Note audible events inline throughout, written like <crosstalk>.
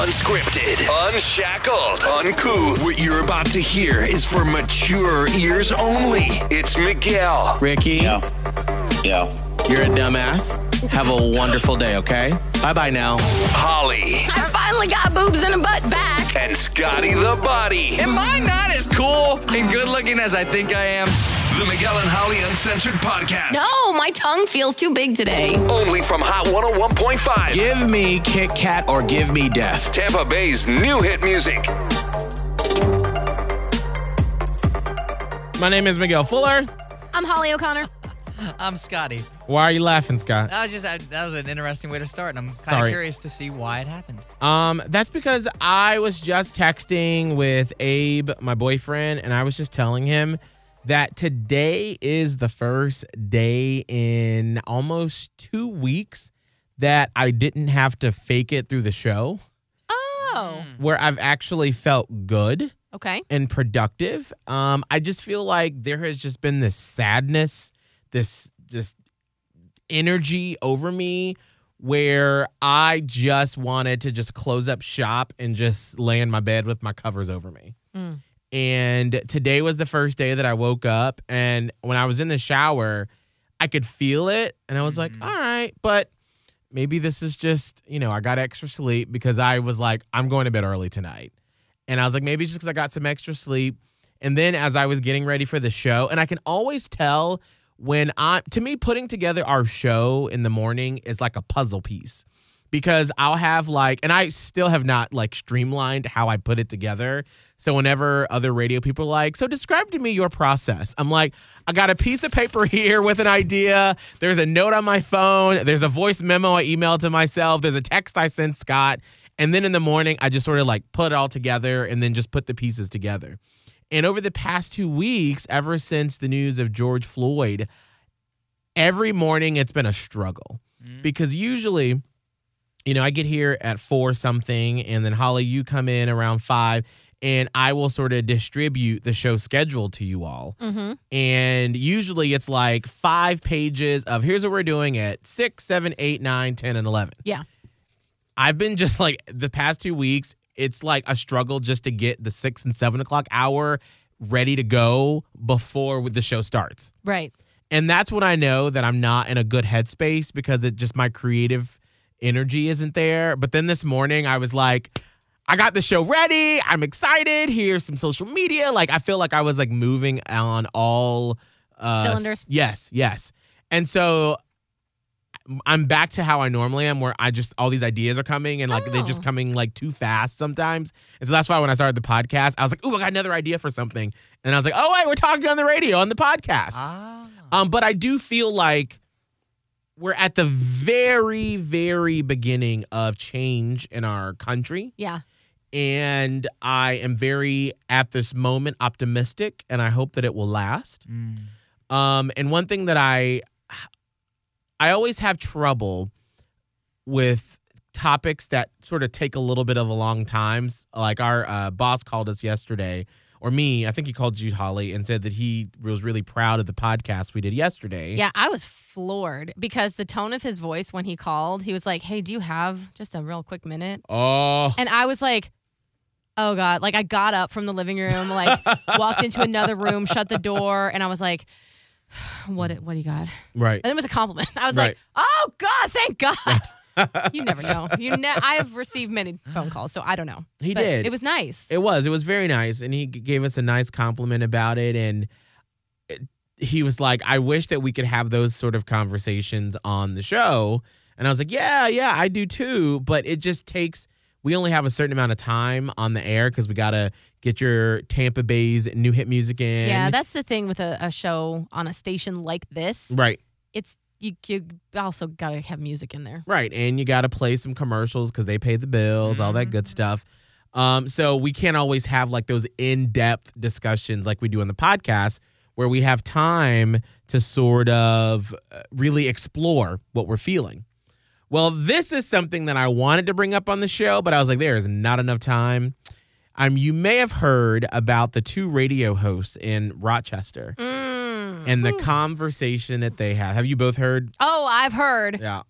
Unscripted, unshackled, uncouth. What you're about to hear is for mature ears only. It's Miguel, Ricky, Yeah. Yeah. you're a dumbass. Have a wonderful day, okay? Bye bye now. Holly, I finally got boobs and a butt back. and Scotty the Body. Am I not as cool and good looking as I think I am? The Miguel and Holly Uncensored Podcast. No, my tongue feels too big today. Only from Hot 101.5. Give me Kit Kat or give me death. Tampa Bay's new hit music. My name is Miguel Fuller. I'm Holly O'Connor. I'm Scotty. Why are you laughing, Scott? That was just I, that was an interesting way to start, and I'm kind of Sorry. curious to see why it happened. Um, that's because I was just texting with Abe, my boyfriend, and I was just telling him that today is the first day in almost two weeks that I didn't have to fake it through the show, Oh, where I've actually felt good. okay. and productive. Um, I just feel like there has just been this sadness, this just energy over me where I just wanted to just close up shop and just lay in my bed with my covers over me. Mm. And today was the first day that I woke up and when I was in the shower, I could feel it and I was like, Mhm. all right, but maybe this is just, you know, I got extra sleep because I was like, I'm going to bed early tonight. And I was like, maybe it's just because I got some extra sleep. And then as I was getting ready for the show, and I can always tell when I, to me, putting together our show in the morning is like a puzzle piece because I'll have like, and I still have not like streamlined how I put it together. So whenever other radio people are like, so describe to me your process, I'm like, I got a piece of paper <laughs> here with an idea. There's a note on my phone. There's a voice memo I emailed to myself. There's a text I sent Scott. And then in the morning, I just sort of like put it all together and then just put the pieces together. And over the past two weeks, ever since the news of George Floyd, every morning it's been a struggle mm. because usually, you know, I get here at four something, and then Holly, you come in around five, and I will sort of distribute the show schedule to you all. Mm-hmm. And usually it's like five pages of here's what we're doing at six, seven, eight, nine, 10, and 11. Yeah. I've been just like the past two weeks, it's like a struggle just to get the six and seven o'clock hour ready to go before the show starts. Right. And that's when I know that I'm not in a good headspace because it just my creative energy isn't there. But then this morning I was like, I got the show ready. I'm excited. Here's some social media. Like I feel like I was like moving on all uh Cylinders. Yes, yes. And so I'm back to how I normally am, where I just all these ideas are coming and like they're just Oh. coming like too fast sometimes. And so that's why when I started the podcast, I was like, "Ooh, I got another idea for something," and I was like, "Oh wait, we're talking on the radio on the podcast." Ah. Um, but I do feel like we're at the very, very beginning of change in our country. Yeah. And I am very, at this moment, optimistic, and I hope that it will last. Mm. Um, and one thing that I, I always have trouble with topics that sort of take a little bit of a long time. Like our uh, boss called us yesterday, or me, I think he called you, Holly, and said that he was really proud of the podcast we did yesterday. Yeah, I was floored because the tone of his voice when he called, he was like, "Hey, do you have just a real quick minute?" Oh, And I was like, "Oh God!" Like I got up from the living room, like <laughs> walked into another room, shut the door, and I was like, <sighs> "What? What do you got?" right. And it was a compliment. <laughs> I was Right. like, "Oh God, thank God." <laughs> you never know. You ne- I have received many phone calls, so I don't know. He But did. It was nice. It was. It was very nice, and he gave us a nice compliment about it. And it- he was like, "I wish that we could have those sort of conversations on the show." And I was like, "Yeah, yeah, I do too." But it just takes. We only have a certain amount of time on the air because we gotta get your Tampa Bay's new hit music in. yeah, that's the thing with a, a show on a station like this. right. It's you. You also got to have music in there. Right. And you got to play some commercials because they pay the bills, all that good stuff. Um, so we can't always have like those in depth discussions like we do on the podcast where we have time to sort of uh, really explore what we're feeling. Well, this is something that I wanted to bring up on the show, but I was like, there is not enough time. Um, you may have heard about the two radio hosts in Rochester Mm. And the conversation that they have. Have you both heard? oh, I've heard. Yeah.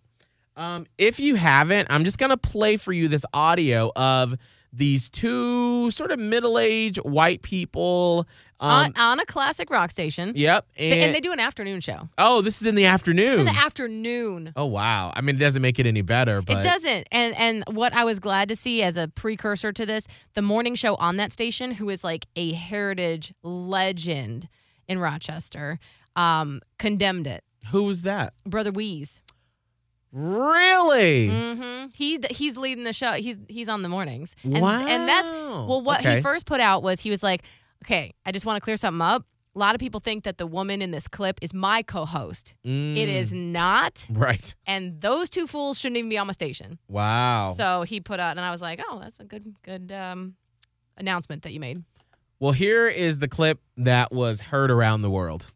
Um, if you haven't, I'm just gonna play for you this audio of these two sort of middle-aged white people. Um, on, on a classic rock station. yep, and, and they do an afternoon show. oh, this is in the afternoon. In the afternoon. oh wow! I mean, it doesn't make it any better, but It doesn't. And and what I was glad to see as a precursor to this, the morning show on that station, who is like a heritage legend in Rochester, um, condemned it. who was that? Brother Wease. Really? hmm He he's leading the show. He's he's on the mornings. And, wow. And that's well, what Okay. he first put out was he was like, okay, I just want to clear something up. A lot of people think that the woman in this clip is my co-host. It Mm, is not, right. and those two fools shouldn't even be on my station. Wow. So he put out, and I was like, oh, that's a good good um, announcement that you made. Well, here is the clip that was heard around the world.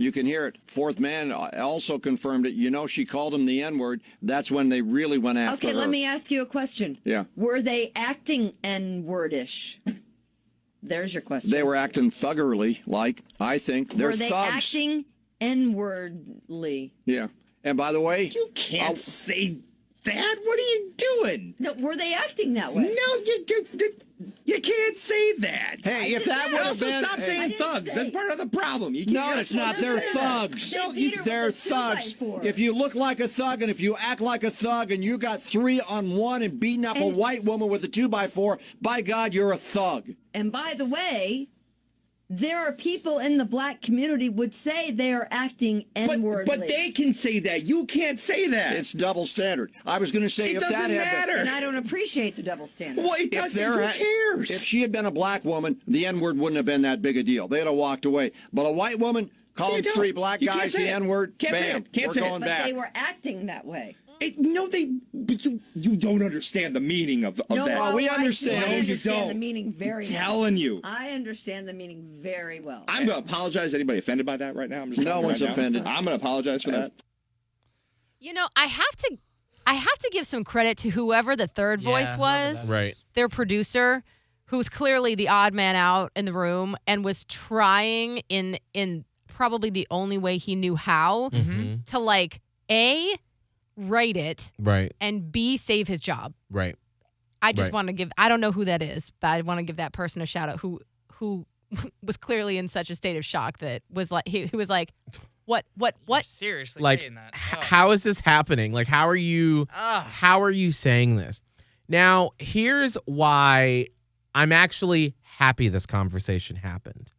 You can hear it. Fourth man also confirmed it. You know, she called him the N word. That's when they really went after Okay, her. let me ask you a question. Yeah. Were they acting N wordish? There's your question. They were acting thuggerly, like I think they're Were they thugs. acting N wordly? Yeah. And by the way, You can't I'll- say that. What are you doing? No, were they acting that way? No, you you, you, you can't say that. hey, if that would have also been, stop saying thugs. That's part of the problem. You No, can't, it's not. They're thugs. Beat her They're with a two-by-four. thugs. If you look like a thug and if you act like a thug and you got three on one and beating up a And- white woman with a two by four, by God, you're a thug. And by the way, there are people in the black community would say they are acting But, N wordly. but but they can say that. You can't say that. It's double standard. I was going to say it if doesn't that had been, matter. and I don't appreciate the double standard. well, it if doesn't. Who had- cares? If she had been a black woman, the N word wouldn't have been that big a deal. They'd have walked away. But a white woman calling three black You guys the. N word, Can't say bam, it. Can't we're say it. going but back. they were acting that way. It- no, they. But you you don't understand the meaning of, of no, that. oh, we I do. understand. I No, you understand don't. the meaning very I'm well. telling you. I understand the meaning very well. I'm going to apologize to anybody offended by that right now. I'm just No one's right now. offended. I'm going to apologize for that. You know, I have to, I have to give some credit to whoever the third voice was. Right. their producer who's clearly the odd man out in the room and was trying in in probably the only way he knew how Mm-hmm. to like a write it Right. and b save his job Right. i just Right. want to give i don't know who that is but i want to give that person a shout out who who <laughs> was clearly in such a state of shock that was like he, he was like what what what Seriously like saying that. Oh. how is this happening like how are you Ugh. how are you saying this now here's why i'm actually happy this conversation happened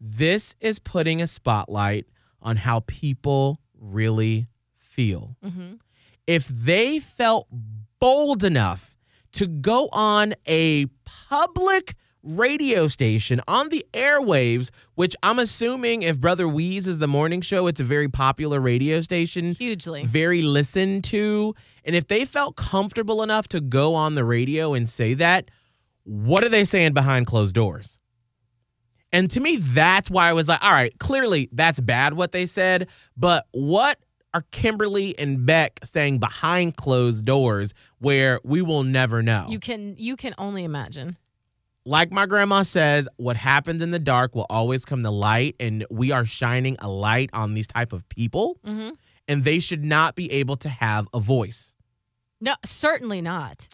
this is putting a spotlight on how people really feel Mhm. if they felt bold enough to go on a public radio station on the airwaves, which I'm assuming if Brother Wease is the morning show, it's a very popular radio station, hugely very listened to. And if they felt comfortable enough to go on the radio and say that, what are they saying behind closed doors? And to me, that's why I was like, all right, clearly that's bad what they said, but what are Kimberly and Beck saying behind closed doors where we will never know? you can you can only imagine like my grandma says, what happens in the dark will always come to light, and we are shining a light on these type of people, hmm and they should not be able to have a voice. no certainly not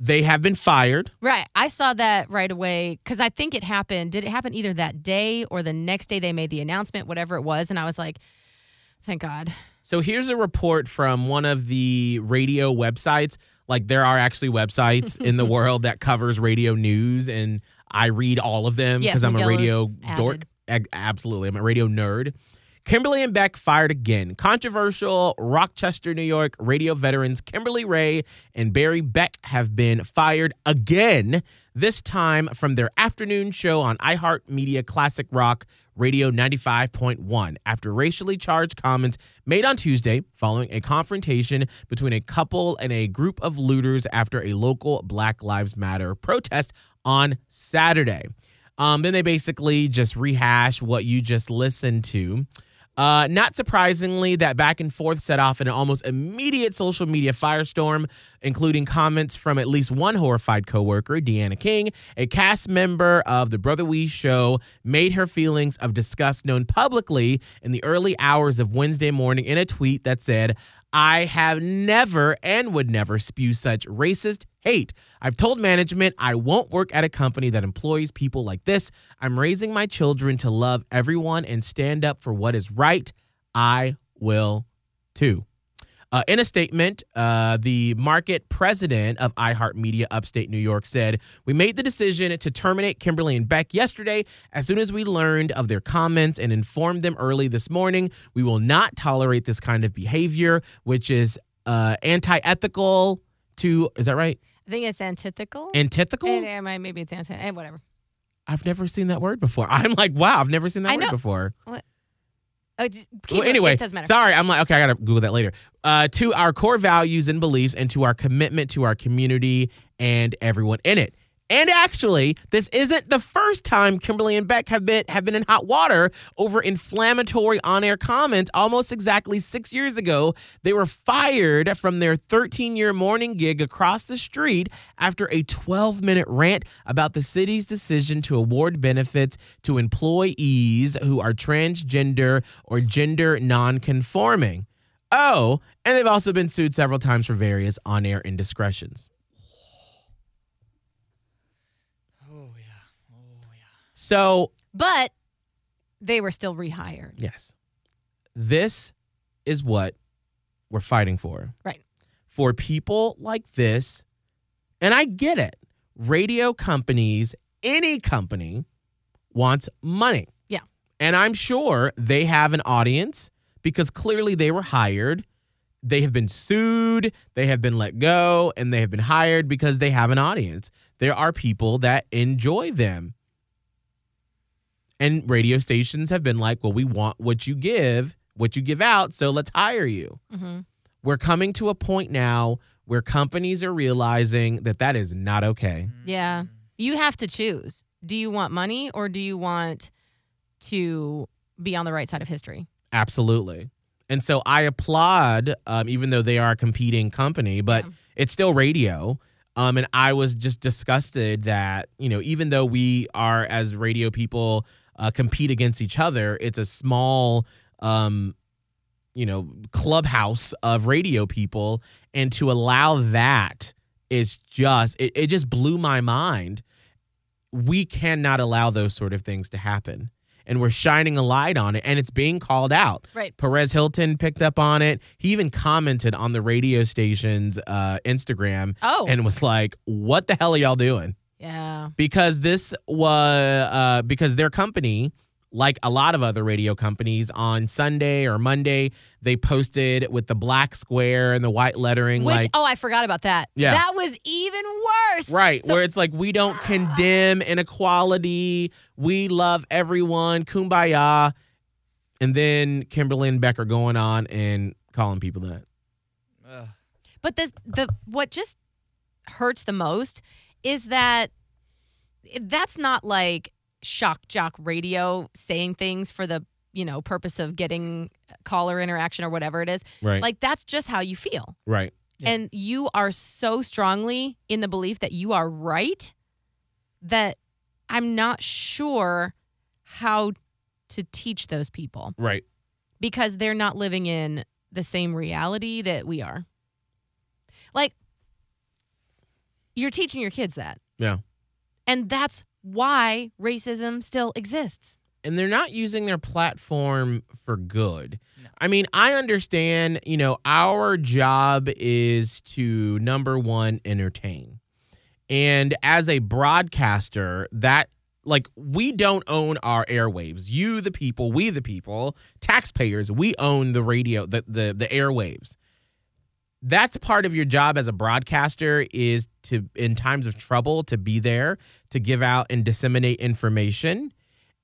They have been fired. Right. I saw that right away because I think it happened. Did it happen either that day or the next day they made the announcement, whatever it was? And I was like, thank God. So here's a report from one of the radio websites. Like there are actually websites <laughs> in the world that covers radio news, and I read all of them Yes, because I'm Miguel a radio dork. Absolutely, I'm a radio nerd. Kimberly and Beck fired again. Controversial Rochester, New York radio veterans Kimberly Ray and Barry Beck have been fired again, this time from their afternoon show on iHeartMedia Classic Rock Radio 95.1 after racially charged comments made on Tuesday following a confrontation between a couple and a group of looters after a local Black Lives Matter protest on Saturday. Um, then they basically just rehash what you just listened to. Uh, not surprisingly, that back and forth set off an almost immediate social media firestorm, including comments from at least one horrified coworker, Deanna King, a cast member of the Brother Wease show, made her feelings of disgust known publicly in the early hours of Wednesday morning in a tweet that said, I have never and would never spew such racist hate. I've told management I won't work at a company that employs people like this. I'm raising my children to love everyone and stand up for what is right. I will too. Uh, in a statement, uh, the market president of iHeartMedia Upstate New York said, We made the decision to terminate Kimberly and Beck yesterday as soon as we learned of their comments and informed them early this morning. We will not tolerate this kind of behavior, which is uh, anti ethical to, is that right? I think it's antithetical. Antithetical? Eh, eh, might- maybe it's anti. eh, whatever. I've never seen that word before. <laughs> I'm like, wow, I've never seen that I word know. before. Oh, Well, anyway, it doesn't matter. sorry. I'm like, okay, I gotta Google that later. Uh, to our core values and beliefs, and to our commitment to our community and everyone in it. And actually, this isn't the first time Kimberly and Beck have been have been in hot water over inflammatory on-air comments. Almost exactly six years ago, they were fired from their 13-year morning gig across the street after a 12-minute rant about the city's decision to award benefits to employees who are transgender or gender non-conforming. Oh, and they've also been sued several times for various on-air indiscretions. So, But they were still rehired. yes, this is what we're fighting for. Right. For people like this, and I get it, radio companies, any company wants money. Yeah. And I'm sure they have an audience because clearly they were hired. They have been sued, they have been let go, and they have been hired because they have an audience. There are people that enjoy them. And radio stations have been like, well, we want what you give, what you give out, so let's hire you. hmm We're coming to a point now where companies are realizing that that is not okay. Yeah. You have to choose. Do you want money or do you want to be on the right side of history? Absolutely. And so I applaud, um, even though they are a competing company, but Yeah. it's still radio. Um, and I was just disgusted that, you know, even though we are, as radio people, uh, compete against each other, it's a small, um, you know, clubhouse of radio people. And to allow that is just, it, it just blew my mind. We cannot allow those sort of things to happen. And we're shining a light on it, and it's being called out. Right. Perez Hilton picked up on it. He even commented on the radio station's uh, Instagram Oh. and was like, "What the hell are y'all doing?" Yeah. Because this was uh, because their company, like a lot of other radio companies, on Sunday or Monday they posted with the black square and the white lettering, Which, like oh, I forgot about that. Yeah. That was even worse. Right, So- where it's like we don't condemn inequality, we love everyone, kumbaya. And then Kimberly and Beck are going on and calling people that. Ugh. But the the what just hurts the most is that that's not like shock jock radio saying things for the you know purpose of getting caller interaction or whatever it is. Right. Like that's just how you feel. right. And you are so strongly in the belief that you are right that I'm not sure how to teach those people Right. because they're not living in the same reality that we are. Like, you're teaching your kids that. Yeah. And that's why racism still exists. and they're not using their platform for good. I mean, I understand, you know, our job is to number one, entertain. And as a broadcaster, that like we don't own our airwaves. You the people, we the people, taxpayers, we own the radio, the the, the airwaves. That's part of your job as a broadcaster is to in times of trouble to be there, to give out and disseminate information.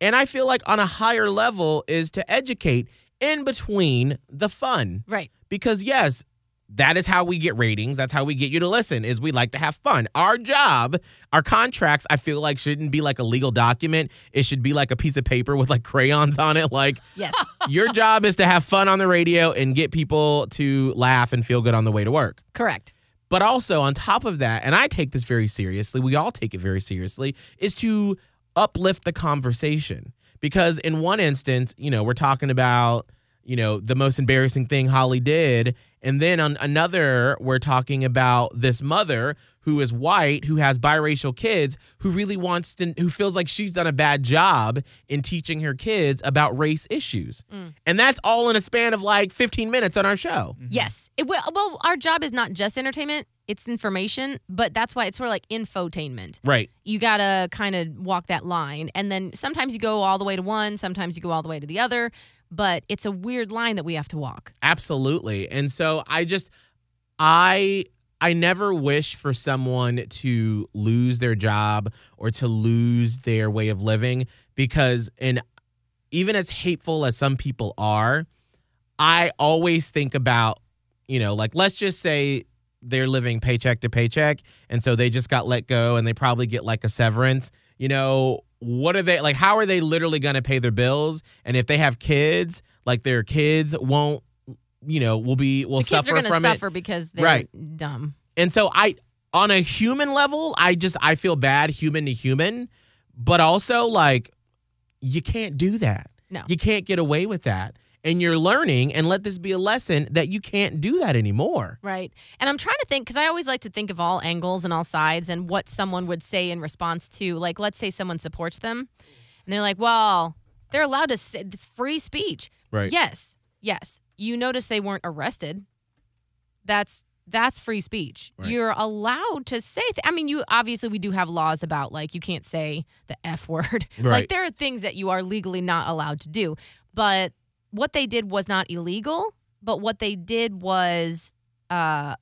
And I feel like on a higher level is to educate in between the fun. Right. Because yes, that is how we get ratings. That's how we get you to listen is we like to have fun. Our job, our contracts, I feel like shouldn't be like a legal document. It should be like a piece of paper with like crayons on it. Like Yes. <laughs> your job is to have fun on the radio and get people to laugh and feel good on the way to work. Correct. But also on top of that, and I take this very seriously, we all take it very seriously, is to uplift the conversation. Because in one instance, you know, we're talking about you know, the most embarrassing thing Holly did. And then on another, we're talking about this mother who is white, who has biracial kids, who really wants to, who feels like she's done a bad job in teaching her kids about race issues. Mm. And that's all in a span of like 15 minutes on our show. Mm-hmm. Yes. It, well, well, our job is not just entertainment, it's information, but that's why it's sort of like infotainment. Right. You got to kind of walk that line. And then sometimes you go all the way to one, sometimes you go all the way to the other, but it's a weird line that we have to walk. Absolutely. And so I just I I never wish for someone to lose their job or to lose their way of living because and even as hateful as some people are, I always think about, you know, like let's just say they're living paycheck to paycheck and so they just got let go and they probably get like a severance. You know, what are they like how are they literally going to pay their bills and if they have kids, like their kids won't you know, will be will the kids suffer are going to from it. suffer because they're Right. dumb. And so I on a human level, I just I feel bad human to human, but also like you can't do that. No. You can't get away with that. And you're learning and let this be a lesson that you can't do that anymore. Right. And I'm trying to think because I always like to think of all angles and all sides and what someone would say in response to, like, let's say someone supports them and they're like, well, they're allowed to say it's free speech. Right. Yes. Yes. You notice they weren't arrested. That's that's free speech. Right. You're allowed to say. Th- I mean, you obviously we do have laws about like you can't say the f word. <laughs> Right. Like there are things that you are legally not allowed to do. But what they did was not illegal. But what they did was uh,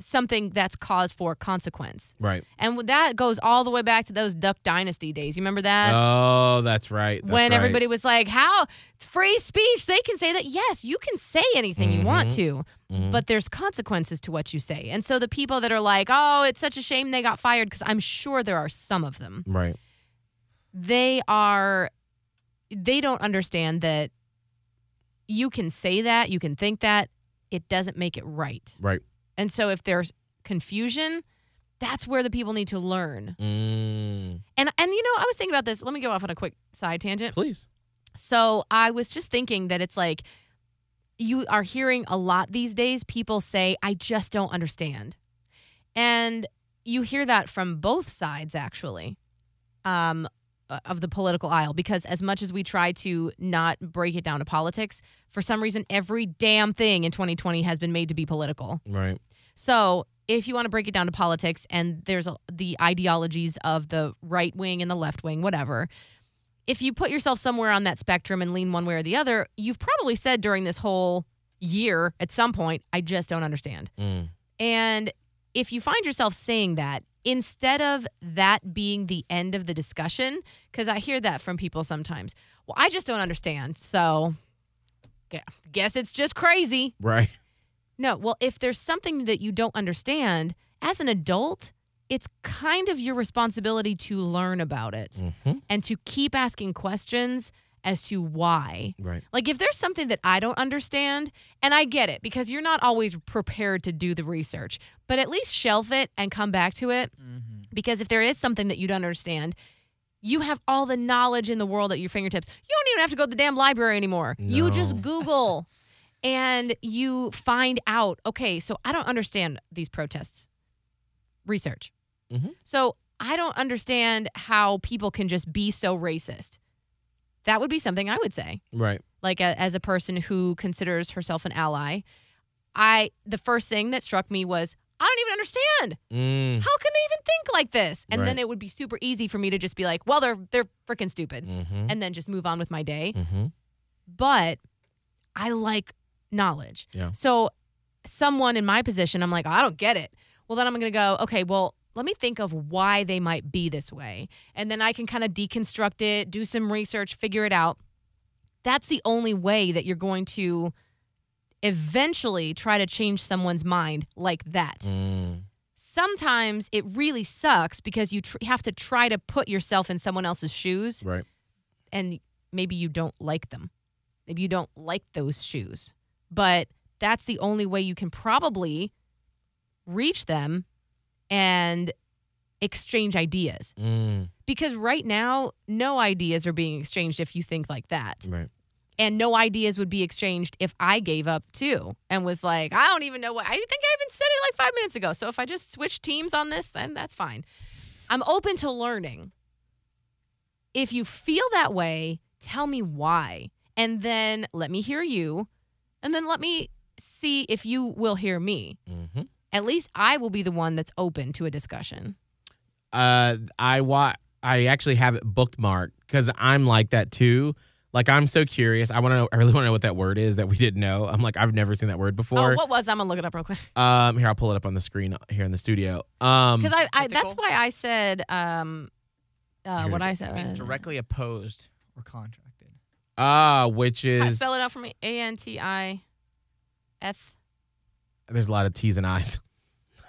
something that's cause for consequence. Right. And that goes all the way back to those Duck Dynasty days. You remember that? oh, that's right. That's when right. everybody was like, "How free speech? They can say that." Yes, you can say anything you want to, Mhm. but there's consequences to what you say. And so the people that are like, "Oh, it's such a shame they got fired," because I'm sure there are some of them. Right. They are, they don't understand that you can say that, you can think that, it doesn't make it right. Right. And so if there's confusion, that's where the people need to learn. Mm, And and you know, I was thinking about this. Let me go off on a quick side tangent. please. So I was just thinking that it's like you are hearing a lot these days people say, I just don't understand. And you hear that from both sides, actually, um, of the political aisle, because as much as we try to not break it down to politics, for some reason, every damn thing in 2020 has been made to be political. Right. So, if you want to break it down to politics, and there's a, the ideologies of the right wing and the left wing, whatever, if you put yourself somewhere on that spectrum and lean one way or the other, you've probably said during this whole year at some point, I just don't understand. Mm. And if you find yourself saying that, instead of that being the end of the discussion, because I hear that from people sometimes, well, I just don't understand. So, yeah, guess it's just crazy. Right. No, well, if there's something that you don't understand, as an adult, it's kind of your responsibility to learn about it hmm and to keep asking questions as to why. Right. Like, if there's something that I don't understand, and I get it because you're not always prepared to do the research, but at least shelf it and come back to it. Because if there is something that you don't understand, you have all the knowledge in the world at your fingertips. You don't even have to go to the damn library anymore. You just Google <laughs> and you find out, okay, so I don't understand these protests. Research. Mhm. So I don't understand how people can just be so racist. That would be something I would say. Right. Like a, as a person who considers herself an ally, I the first thing that struck me was I don't even understand. Mm. How can they even think like this? And then it would be super easy for me to just be like, well, they're they're freaking stupid, Mm-hmm. and then just move on with my day. Mm-hmm. But I like knowledge. Yeah. So someone in my position, I'm like, I don't get it. Well, then I'm going to go, okay, well, let me think of why they might be this way. And then I can kind of deconstruct it, do some research, figure it out. That's the only way that you're going to eventually try to change someone's mind like that. Mm. Sometimes it really sucks because you tr- have to try to put yourself in someone else's shoes Right. and maybe you don't like them. Maybe you don't like those shoes. But that's the only way you can probably reach them and exchange ideas. Mm. Because right now, no ideas are being exchanged if you think like that. Right. and no ideas would be exchanged if I gave up too and was like, I don't even know what I think I even said it like five minutes ago. So if I just switch teams on this, then that's fine. I'm open to learning. If you feel that way, tell me why. And then let me hear you. And then let me see if you will hear me. Mm-hmm. At least I will be the one that's open to a discussion. Uh, I wa- I actually have it bookmarked because I'm like that too. Like I'm so curious. I want to know. I really want to know what that word is that we didn't know. I'm like I've never seen that word before. oh, what was? I'm gonna look it up real quick. um, here I'll pull it up on the screen here in the studio. Um, Because I, I that's why I said um uh Here what it I It said. means directly opposed or contracted. ah, which is spell it out for me. A N T I F. there's a lot of T's and I's.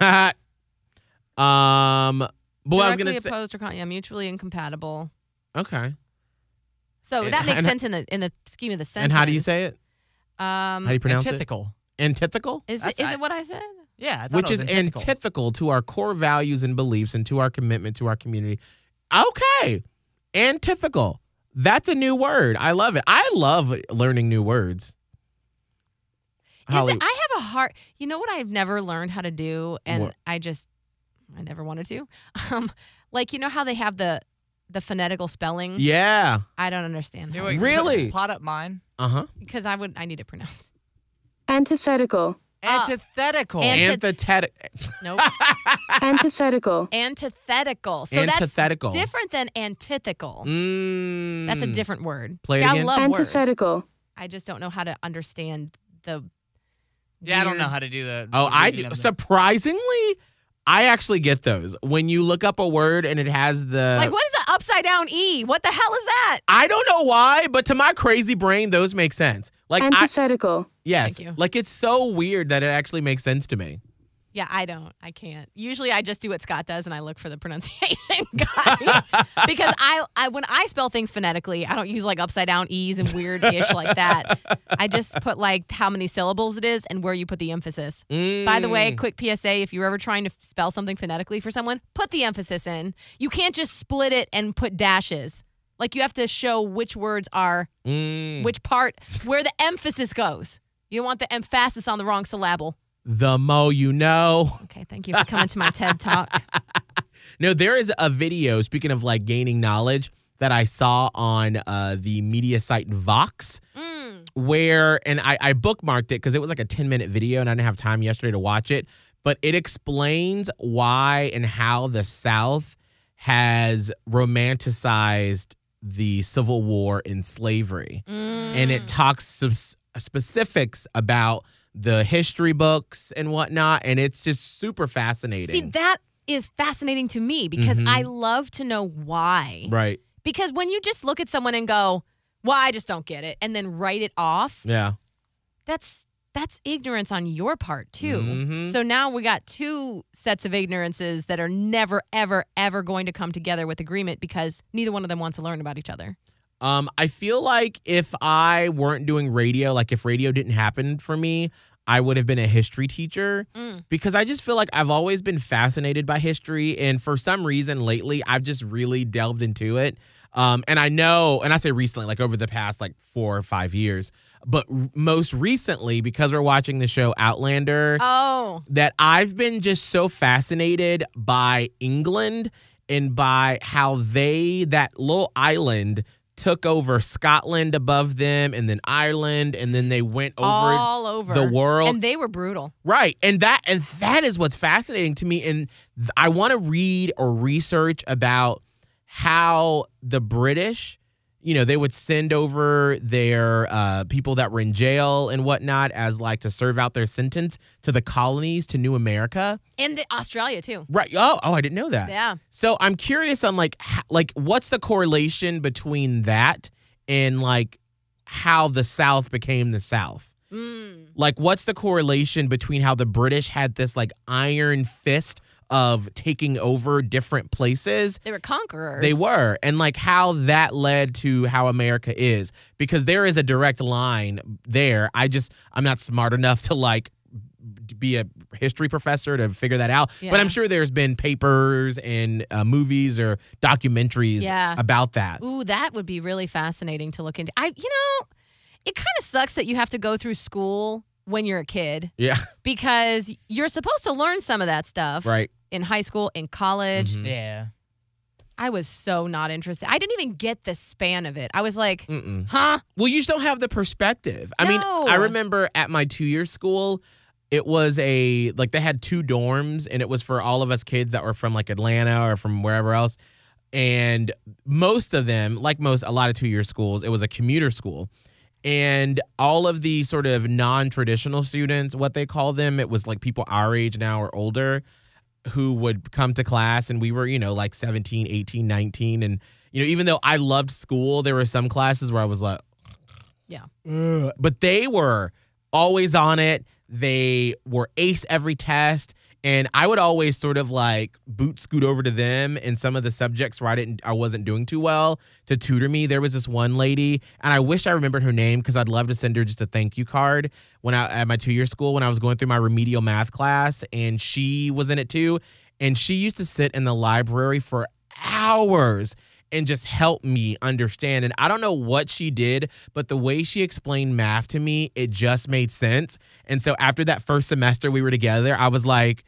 <laughs> um, but what I was gonna say. opposed or con- yeah, mutually incompatible. Okay. So And- that makes and- sense in the in the scheme of the sentence. And how do you say it? Um, How do you pronounce Antithetical. it? Antithetical. is it That's- is I- it what I said? Yeah, I thought which it is was antithetical. antithetical to our core values and beliefs and to our commitment to our community. Okay. Antithetical. That's a new word. I love it. I love learning new words. Is Holly, it, I have a hard. You know what I've never learned how to do, and What? I just I never wanted to. <laughs> Um, like you know how they have the the phonetical spelling. yeah. I don't understand. Here, how wait, Really? Plot up mine. Uh huh. because I would I need to pronounce. Antithetical. Uh, Antithetical. Ant- Antithetic. Nope. <laughs> Antithetical. Antithetical. So Antithetical. that's different than antithetical. Mm. That's a different word. Play it See, I again. love words. Antithetical. I just don't know how to understand the. Yeah, I don't know how to do that. Oh, I do. Surprisingly, I actually get those. When you look up a word and it has the. Like, what is the upside down E? What the hell is that? I don't know why, but to my crazy brain, those make sense. Like, I, Antithetical. yes. Thank you. Like, it's so weird that it actually makes sense to me. Yeah, I don't. I can't. Usually, I just do what Scott does, and I look for the pronunciation <laughs> guy <laughs> because I, I, when I spell things phonetically, I don't use like upside down e's and weird ish like that. I just put like how many syllables it is and where you put the emphasis. By the way, Mm. quick PSA: if you're ever trying to spell something phonetically for someone, put the emphasis in. You can't just split it and put dashes. Like you have to show which words are Mm. which part where the emphasis goes. You don't want the emphasis on the wrong syllable. The mo you know. Okay, thank you for coming to my TED talk. <laughs> No, there is a video, speaking of like gaining knowledge, that I saw on uh, the media site Vox, Mm. where, and I, I bookmarked it because it was like a 10 minute video and I didn't have time yesterday to watch it, but it explains why and how the South has romanticized the Civil War and slavery. And Mm. it talks sp- specifics about the history books and whatnot. And it's just super fascinating. See, that is fascinating to me because Mhm. I love to know why. right. Because when you just look at someone and go, "Well, I just don't get it," and then write it off, Yeah. that's that's ignorance on your part too. Mhm. So now we got two sets of ignorances that are never ever ever going to come together with agreement because neither one of them wants to learn about each other. Um, I feel like if I weren't doing radio, like if radio didn't happen for me, I would have been a history teacher Mm. because I just feel like I've always been fascinated by history. And for some reason lately, I've just really delved into it. Um, and I know, and I say recently, like over the past like four or five years, but r- most recently, because we're watching the show Outlander, Oh, that I've been just so fascinated by England and by how they, that little island, took over Scotland above them and then Ireland and then they went over all over the world. and they were brutal. Right. And that and that is what's fascinating to me and I want to read or research about how the British you know, they would send over their uh, people that were in jail and whatnot as like to serve out their sentence to the colonies to New America. And the Australia too. Right. Oh, oh, I didn't know that. Yeah. So I'm curious on like like what's the correlation between that and like how the South became the South? Mm. Like what's the correlation between how the British had this like iron fist of taking over different places? They were conquerors. They were and like how that led to how America is because there is a direct line there. I just I'm not smart enough to like be a history professor to figure that out. But I'm sure there's been papers and uh, movies or documentaries Yeah. about that. Ooh, that would be really fascinating to look into. I, you know, it kind of sucks that you have to go through school when you're a kid Yeah. because you're supposed to learn some of that stuff Right. in high school, in college. Mhm. Yeah. I was so not interested. I didn't even get the span of it. I was like, Mm-mm. huh? Well, you just don't have the perspective. I mean, I remember at my two year school, it was a like they had two dorms, and it was for all of us kids that were from like Atlanta or from wherever else. And most of them, like most, a lot of two year schools, it was a commuter school. And all of the sort of non traditional students, what they call them, it was like people our age now or older who would come to class and we were, you know, like 17, 18, 19. And, you know, even though I loved school, there were some classes where I was like, Yeah. "Ugh." but they were always on it. They were ace every test. And I would always sort of like boot scoot over to them in some of the subjects where I didn't, I wasn't doing too well to tutor me. There was this one lady, and I wish I remembered her name because I'd love to send her just a thank you card when I at my two year school when I was going through my remedial math class, and she was in it too. And she used to sit in the library for hours and just help me understand. And I don't know what she did, but the way she explained math to me, it just made sense. And so after that first semester we were together, I was like,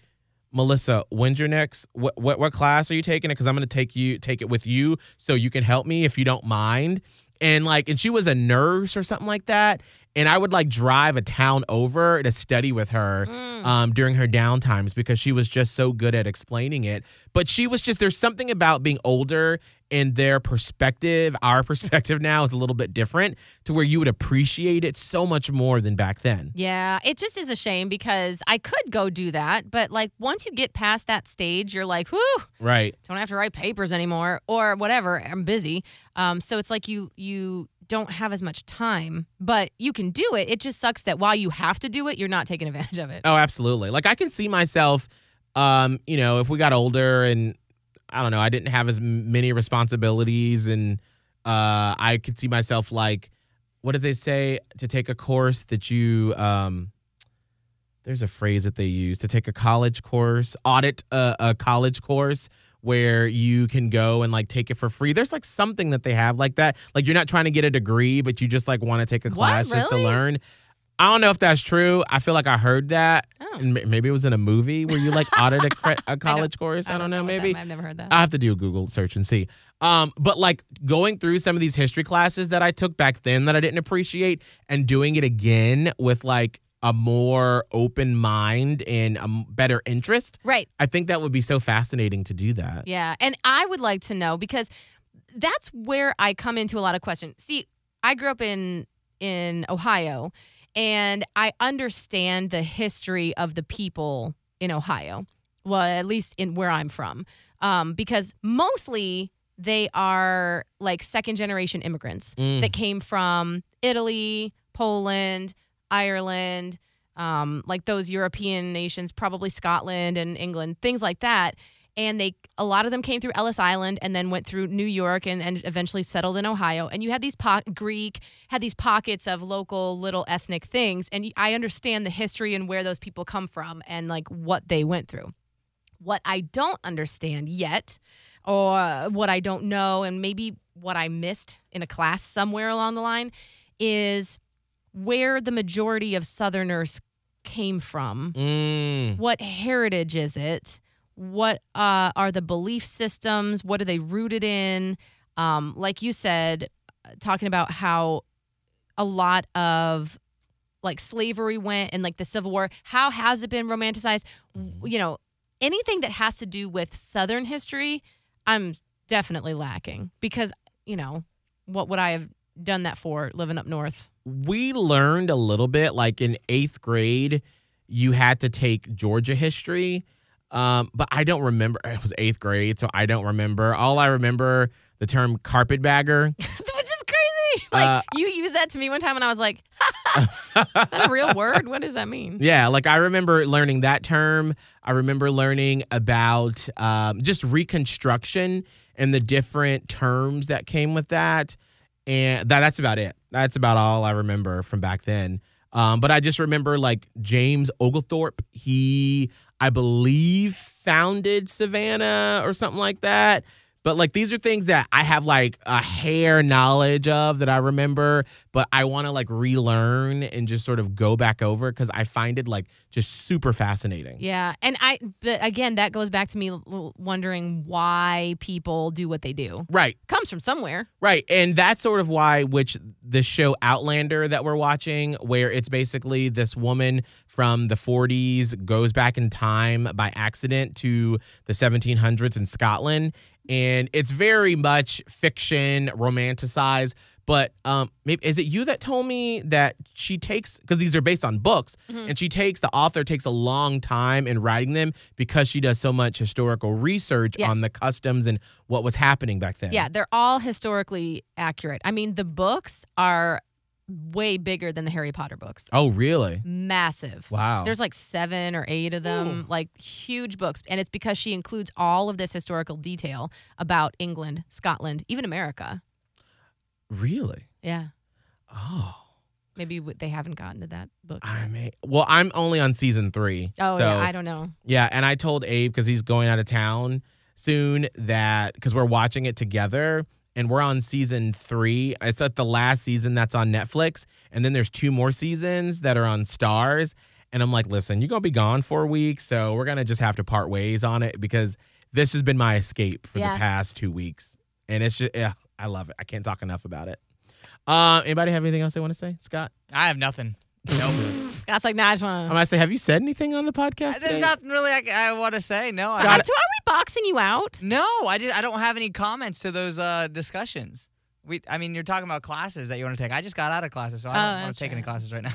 Melissa, when's your next what what, what class are you taking it? Because I'm gonna take you take it with you so you can help me if you don't mind. And like, and she was a nurse or something like that. And I would like drive a town over to study with her um, during her downtimes because she was just so good at explaining it. But she was just, there's something about being older and their perspective, our <laughs> perspective now is a little bit different to where you would appreciate it so much more than back then. Yeah, it just is a shame because I could go do that, but like once you get past that stage, you're like, whew, Right. don't have to write papers anymore or whatever. I'm busy. Um, so it's like you you don't have as much time, but you can do it. It just sucks that while you have to do it, you're not taking advantage of it. Oh, absolutely. Like I can see myself, um, you know, if we got older and I don't know, I didn't have as many responsibilities, and uh, I could see myself like, what did they say to take a course that you, um, there's a phrase that they use to take a college course, audit a, a college course where you can go and like take it for free. There's like something that they have like that. Like you're not trying to get a degree, but you just like want to take a What? class just to learn. I don't know if that's true. I feel like I heard that. Oh. And maybe it was in a movie where you like audit a, cre- a <laughs> college course. I don't, know. what that- Maybe I've never heard that. I have to do a Google search and see. Um, but like going through some of these history classes that I took back then that I didn't appreciate and doing it again with like a more open mind and a better interest. right. I think that would be so fascinating to do that. Yeah. And I would like to know because that's where I come into a lot of questions. See, I grew up in in Ohio and I understand the history of the people in Ohio. Well, at least in where I'm from. Um, because mostly they are like second generation immigrants Mm. that came from Italy, Poland, Ireland, um, like those European nations, probably Scotland and England, things like that. And they, a lot of them came through Ellis Island and then went through New York and, and eventually settled in Ohio. And you had these po- Greek, had these pockets of local little ethnic things. And I understand the history and where those people come from and like what they went through. What I don't understand yet, or what I don't know, and maybe what I missed in a class somewhere along the line, is where the majority of Southerners came from. Mm. What heritage is it? What uh, are the belief systems? What are they rooted in? Um, like you said, uh, talking about how a lot of like slavery went and like the Civil War. How has it been romanticized? W- You know, anything that has to do with Southern history, I'm definitely lacking because, you know, what would I have done that for living up north? we learned a little bit like in eighth grade you had to take georgia history um, but i don't remember it was eighth grade so i don't remember all i remember the term carpetbagger <laughs> Which is crazy. Like Uh, you used that to me one time and I was like, <laughs> is that a real <laughs> word? What does that mean? yeah like i remember learning that term i remember learning about um, just reconstruction and the different terms that came with that and that, that's about it that's about all i remember from back then um, but i just remember like james oglethorpe he i believe founded savannah or something like that But like these are things that I have like a hair knowledge of that I remember, but I want to like relearn and just sort of go back over because I find it like just super fascinating. Yeah, and I but again that goes back to me wondering why people do what they do. Right. Comes from somewhere. Right. And that's sort of why, which the show Outlander that we're watching, where it's basically this woman from the 40s goes back in time by accident to the 1700s in Scotland. And it's very much fiction, romanticized. But um, maybe is it you that told me that she takes because these are based on books, Mm-hmm. and she takes the author takes a long time in writing them because she does so much historical research Yes. on the customs and what was happening back then. Yeah, they're all historically accurate. I mean, the books are way bigger than the Harry Potter books. Oh, really? Massive. Wow. There's like seven or eight of them, like huge books. And it's because she includes all of this historical detail about England, Scotland, even America. Really? Yeah. Oh, Maybe they haven't gotten to that book. I may. Well, I'm only on season three. oh, so, yeah. I don't know. Yeah, and I told Abe because he's going out of town soon that because we're watching it together and we're on season three. It's at the last season that's on Netflix, and then there's two more seasons that are on Starz. And I'm like, listen, you're gonna be gone for a week, so we're gonna just have to part ways on it because this has been my escape for Yeah. the past two weeks, and it's just, yeah, I love it. I can't talk enough about it. Uh, anybody have anything else they want to say, Scott? I have nothing. Nope. <laughs> Scott's like, nah, I just I want to. might say, have you said anything on the podcast? There's today? nothing really I, I want to say. No, I, Are we boxing you out? no, I did. I don't have any comments to those uh, discussions. We, I mean, you're talking about classes that you want to take. I just got out of classes, so I Oh, don't want that's to take any right. classes right now.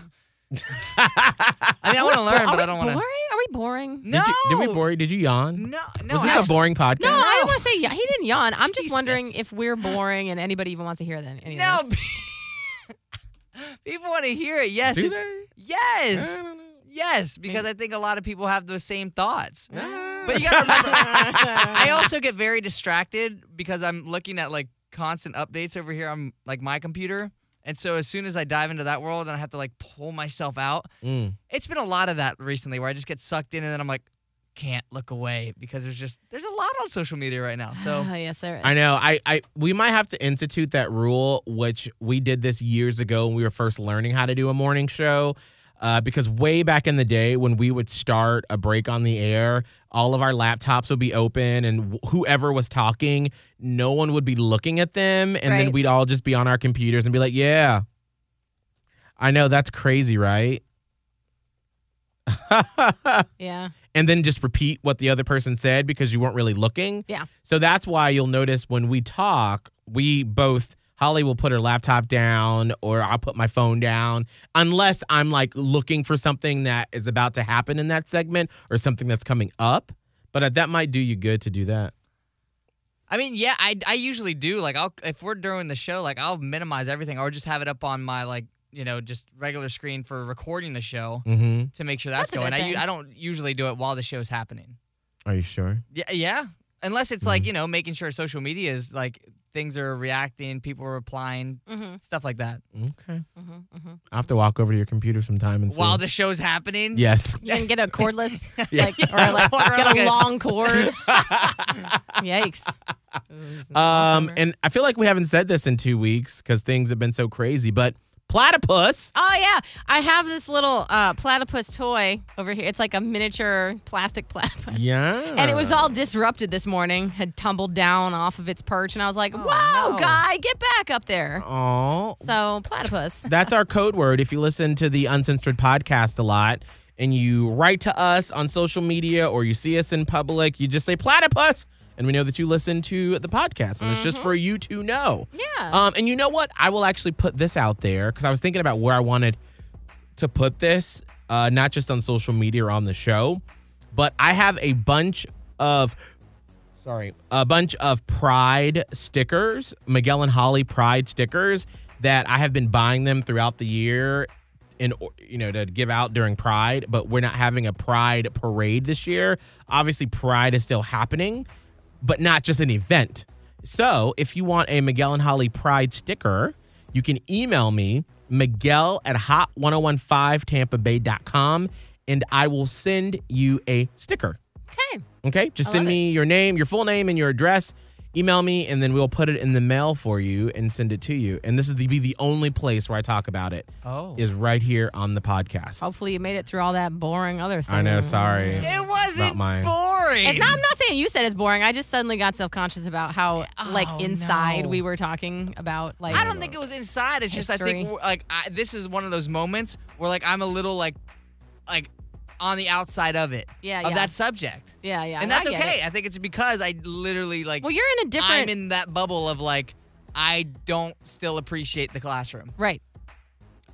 <laughs> I mean, I want to learn, Are but we I don't want boring? to. Are we boring? No, Did, you, did we bore you? Did you yawn? No, no. Was this actually- a boring podcast? No, I don't want to say yeah. He didn't yawn. I'm just Jesus. wondering if we're boring and anybody even wants to hear that. Any of No, this. <laughs> people want to hear it. Yes, Do they? yes, I don't know. yes. Because I think a lot of people have those same thoughts. Ah. But you gotta remember, I <laughs> also get very distracted because I'm looking at like constant updates over here on like my computer. And so as soon as I dive into that world and I have to like pull myself out, Mm. it's been a lot of that recently where I just get sucked in and then I'm like, can't look away because there's just there's a lot on social media right now. So Oh, <sighs> yes, there is. I know. I, I we might have to institute that rule, which we did this years ago when we were first learning how to do a morning show. Uh, because way back in the day, when we would start a break on the air, all of our laptops would be open, and wh- whoever was talking, no one would be looking at them, and then we'd all just be on our computers and be like, "Yeah, I know that's crazy, right?" <laughs> Yeah. and then just repeat what the other person said because you weren't really looking. Yeah. So that's why you'll notice when we talk, we both Holly will put her laptop down or I'll put my phone down unless I'm like looking for something that is about to happen in that segment or something that's coming up. But uh, that might do you good to do that. I mean, yeah, I, I usually do. Like, I'll if we're doing the show, like I'll minimize everything or just have it up on my like you know just regular screen for recording the show Mm-hmm. to make sure that's, That's going. good I u- thing. I don't usually do it while the show's happening. Are you sure? Yeah, yeah. Unless it's Mm-hmm. like you know making sure social media is like things are reacting, people are replying, Mm-hmm. stuff like that. Okay. Mm-hmm. Mm-hmm. I'll have to walk over to your computer sometime and see. While the show's happening. yes. You can get a cordless, <laughs> Yeah. like, or like <laughs> Or get like a a- long cord. <laughs> Yikes. Um, and I feel like we haven't said this in two weeks because things have been so crazy, but platypus. Oh yeah, I have this little uh, platypus toy over here. It's like a miniature plastic platypus. Yeah. And it was all disrupted this morning. Had tumbled down off of its perch, and I was like, Oh, "Whoa, no. guy, get back up there!" Oh, So platypus. <laughs> That's our code word. If you listen to the Uncensored podcast a lot and you write to us on social media or you see us in public, you just say platypus. And we know that you listen to the podcast. And it's just for you to know. Yeah. Um, and you know what? I will actually put this out there because I was thinking about where I wanted to put this, uh, not just on social media or on the show, but I have a bunch of sorry, a bunch of Pride stickers, Miguel and Holly Pride stickers that I have been buying them throughout the year in or- you know to give out during Pride, but we're not having a Pride parade this year. Obviously Pride is still happening, but not just an event. So, if you want a Miguel and Holly Pride sticker, you can email me miguel at hot1015tampabay.com and I will send you a sticker. okay. Okay, just I send me your name, your full name, and your address, email me, and then we'll put it in the mail for you and send it to you. And this is the, be the only place where I talk about it. Oh. Is right here on the podcast. Hopefully, you made it through all that boring other stuff. I know. Sorry. It wasn't mine. boring. It's not, I'm not saying you said it's boring. I just suddenly got self conscious about how, oh, like, Oh, inside no. we were talking about, like, I don't think it was inside. It's just I think History. we're- like I, this is one of those moments where like I'm a little like like on the outside of it. Yeah, Of yeah. that subject. Yeah, yeah. and that's I okay. it. I think it's because I literally like Well, you're in a different. I'm in that bubble of like I don't still appreciate the classroom. right.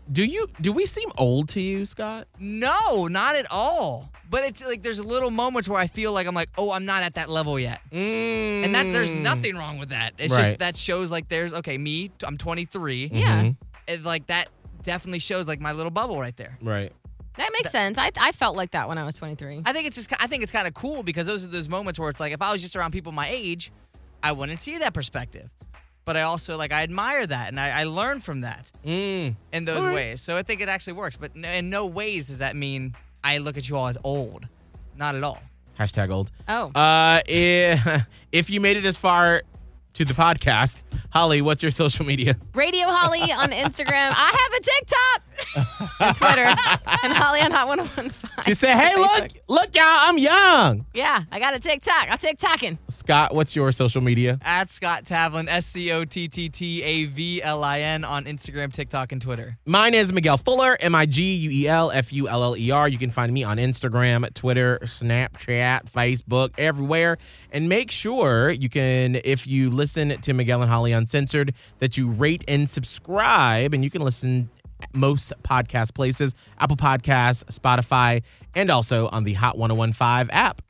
Do you? Do we seem old to you, Scott? No, not at all. But it's like there's little moments where I feel like I'm like, oh, I'm not at that level yet. Mm. And that there's nothing wrong with that. It's Right. just that shows like there's okay, me, I'm 23. Yeah. Mhm. And, like that definitely shows like my little bubble right there. Right. That makes sense. I, I felt like that when I was 23. I think it's just I think it's kind of cool because those are those moments where it's like if I was just around people my age, I wouldn't see that perspective. But I also like I admire that and I, I learn from that Mm. in those ways. So I think it actually works. But in no ways does that mean I look at you all as old. Not at all. Hashtag old. Oh. Uh, i- <laughs> if you made it this far to the podcast, Holly, what's your social media? Radio Holly on <laughs> Instagram. I have a TikTok and Twitter. and Holly on Hot 1015. <laughs> She said, "Hey, look, look, y'all, I'm young." Yeah, I got a TikTok. I'm TikToking. Scott, what's your social media? At Scott Tavlin, S C O T T T A V L I N on Instagram, TikTok, and Twitter. Mine is Miguel Fuller, M I G U E L F U L L E R. You can find me on Instagram, Twitter, Snapchat, Facebook, everywhere. And make sure you can, if you listen to Miguel and Holly Uncensored, that you rate and subscribe. And you can listen at most podcast places Apple Podcasts, Spotify, and also on the Hot 1015 app.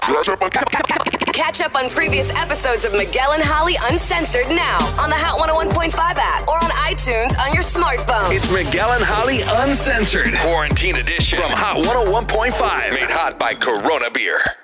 Catch up on previous episodes of Miguel and Holly Uncensored now on the Hot 101.5 app or on iTunes on your smartphone. It's Miguel and Holly Uncensored. Quarantine edition from Hot 101.5. Made hot by Corona Beer.